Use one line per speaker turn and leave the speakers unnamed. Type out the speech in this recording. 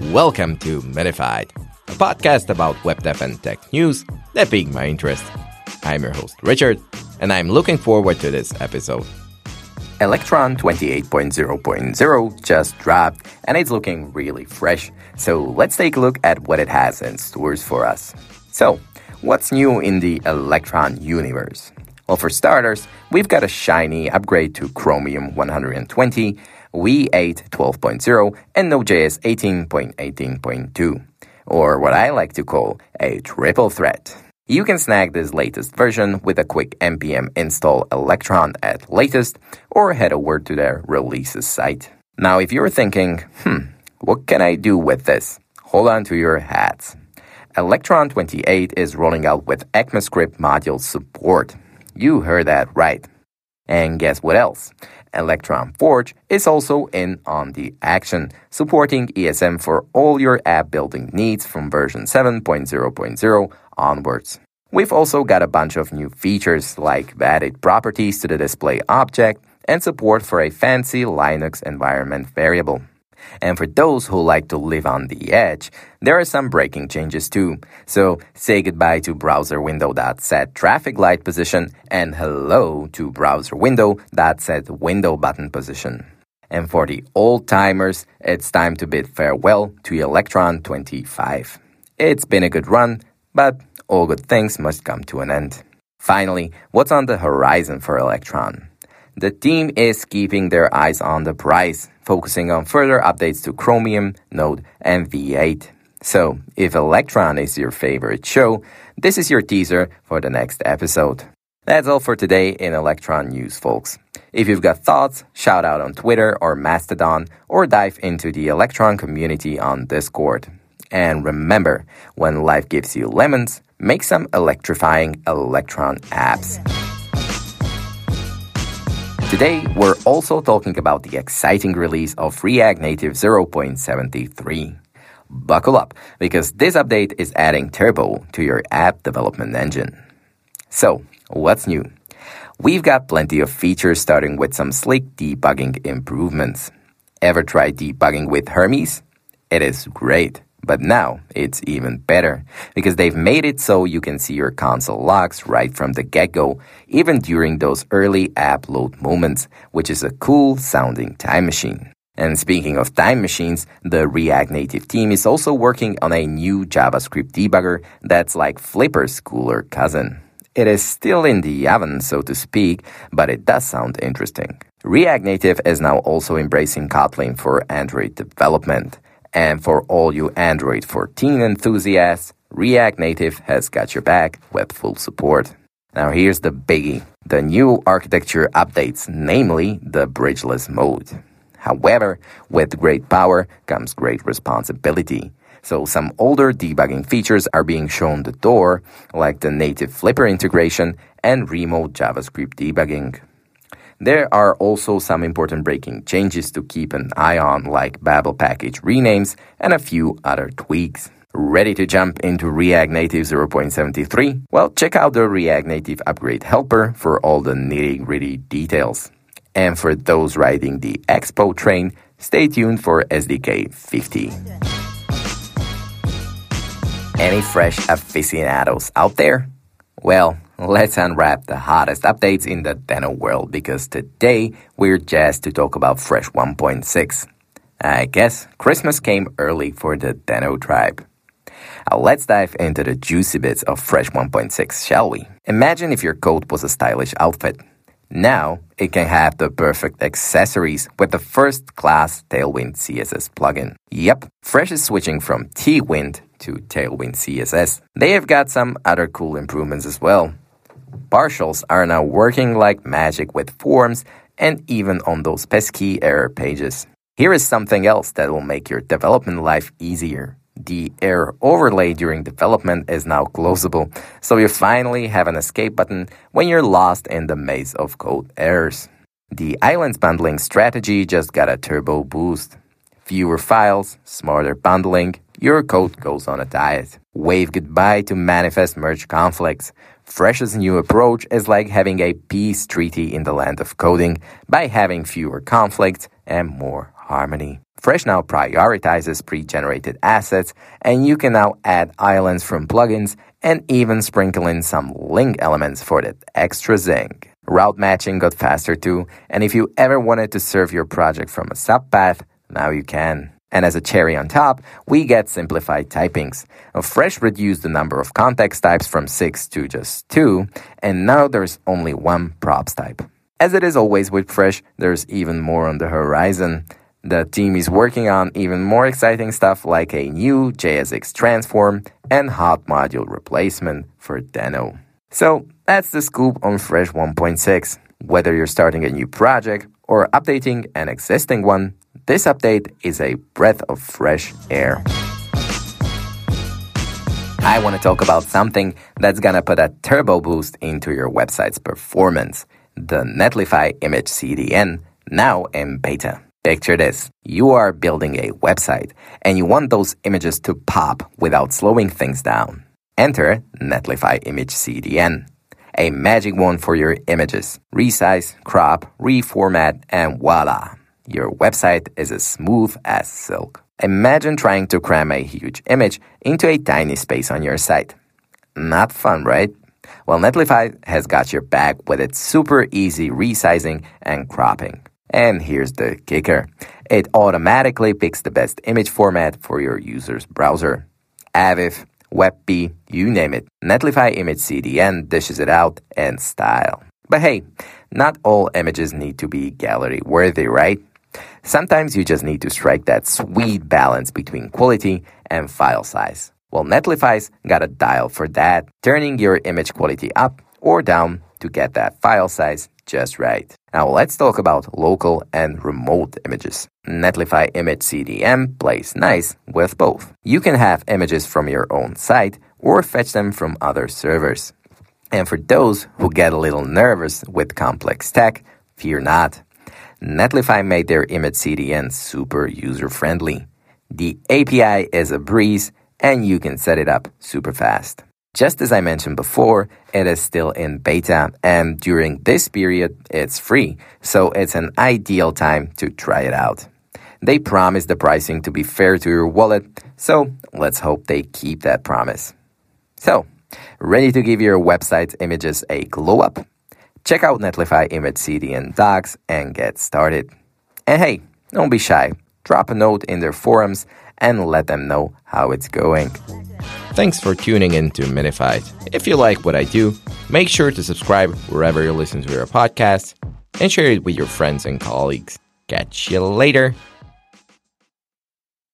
Welcome to Minified, a podcast about web dev and tech news that piqued my interest. I'm your host, Richard, and I'm looking forward to this episode. Electron 28.0.0 just dropped, and it's looking really fresh. So let's take a look at what it has in stores for us. So, what's new in the Electron universe? Well, for starters, we've got a shiny upgrade to Chromium 120 V8 12.0, and Node.js 18.18.2, or what I like to call a triple threat. You can snag this latest version with a quick npm install Electron at latest or head over to their releases site. Now, if you're thinking, hmm, what can I do with this? Hold on to your hats. Electron 28 is rolling out with ECMAScript module support. You heard that right. And guess what else? Electron Forge is also in on the action, supporting ESM for all your app building needs from version 7.0.0 onwards. We've also got a bunch of new features like added properties to the display object and support for a fancy Linux environment variable. And for those who like to live on the edge, there are some breaking changes too. So say goodbye to browser window that set traffic light position and hello to browser window that set window button position. And for the old timers, it's time to bid farewell to Electron 25. It's been a good run, but all good things must come to an end. Finally, what's on the horizon for Electron? The team is keeping their eyes on the prize, focusing on further updates to Chromium, Node, and V8. So, if Electron is your favorite show, this is your teaser for the next episode. That's all for today in Electron News, folks. If you've got thoughts, shout out on Twitter or Mastodon, or dive into the Electron community on Discord. And remember, when life gives you lemons, make some electrifying Electron apps. Today, we're also talking about the exciting release of React Native 0.73. Buckle up, because this update is adding turbo to your app development engine. So, what's new? We've got plenty of features starting with some slick debugging improvements. Ever tried debugging with Hermes? It is great. But now it's even better because they've made it so you can see your console logs right from the get go, even during those early app load moments, which is a cool sounding time machine. And speaking of time machines, the React Native team is also working on a new JavaScript debugger that's like Flipper's cooler cousin. It is still in the oven, so to speak, but it does sound interesting. React Native is now also embracing Kotlin for Android development. And for all you Android 14 enthusiasts, React Native has got your back with full support. Now here's the biggie. The new architecture updates, namely the bridgeless mode. However, with great power comes great responsibility. So some older debugging features are being shown the door, like the native Flipper integration and remote JavaScript debugging. There are also some important breaking changes to keep an eye on, like Babel package renames and a few other tweaks. Ready to jump into React Native 0.73? Well, check out the React Native Upgrade Helper for all the nitty gritty details. And for those riding the Expo train, stay tuned for SDK 50. Any fresh aficionados out there? Well, let's unwrap the hottest updates in the Deno world because today we're just to talk about Fresh 1.6. I guess Christmas came early for the Deno tribe. Now let's dive into the juicy bits of Fresh 1.6, shall we? Imagine if your coat was a stylish outfit. Now it can have the perfect accessories with the first class Tailwind CSS plugin. Yep, Fresh is switching from Twind to Tailwind CSS. They have got some other cool improvements as well. Partials are now working like magic with forms and even on those pesky error pages. Here is something else that will make your development life easier. The error overlay during development is now closable, so you finally have an escape button when you're lost in the maze of code errors. The islands bundling strategy just got a turbo boost. Fewer files, smarter bundling, your code goes on a diet. Wave goodbye to manifest merge conflicts. Fresh's new approach is like having a peace treaty in the land of coding by having fewer conflicts and more harmony. Fresh now prioritizes pre generated assets, and you can now add islands from plugins and even sprinkle in some link elements for that extra zing. Route matching got faster too, and if you ever wanted to serve your project from a subpath, now you can. And as a cherry on top, we get simplified typings. Fresh reduced the number of context types from six to just two, and now there's only one props type. As it is always with Fresh, there's even more on the horizon. The team is working on even more exciting stuff like a new JSX transform and hot module replacement for Deno. So that's the scoop on Fresh 1.6. Whether you're starting a new project or updating an existing one, this update is a breath of fresh air. I want to talk about something that's gonna put a turbo boost into your website's performance the Netlify Image CDN, now in beta. Picture this you are building a website and you want those images to pop without slowing things down. Enter Netlify Image CDN, a magic wand for your images. Resize, crop, reformat, and voila! Your website is as smooth as silk. Imagine trying to cram a huge image into a tiny space on your site. Not fun, right? Well, Netlify has got your back with its super easy resizing and cropping. And here's the kicker it automatically picks the best image format for your user's browser. Avif, WebP, you name it. Netlify Image CDN dishes it out in style. But hey, not all images need to be gallery worthy, right? Sometimes you just need to strike that sweet balance between quality and file size. Well, Netlify's got a dial for that, turning your image quality up or down to get that file size just right. Now let's talk about local and remote images. Netlify Image CDN plays nice with both. You can have images from your own site or fetch them from other servers. And for those who get a little nervous with complex tech, fear not. Netlify made their image CDN super user friendly. The API is a breeze and you can set it up super fast. Just as I mentioned before, it is still in beta, and during this period, it's free, so it's an ideal time to try it out. They promise the pricing to be fair to your wallet, so let's hope they keep that promise. So, ready to give your website's images a glow up? Check out Netlify Image CDN Docs and get started. And hey, don't be shy. Drop a note in their forums and let them know how it's going. Thanks for tuning in to Minified. If you like what I do, make sure to subscribe wherever you listen to your podcast and share it with your friends and colleagues. Catch you later.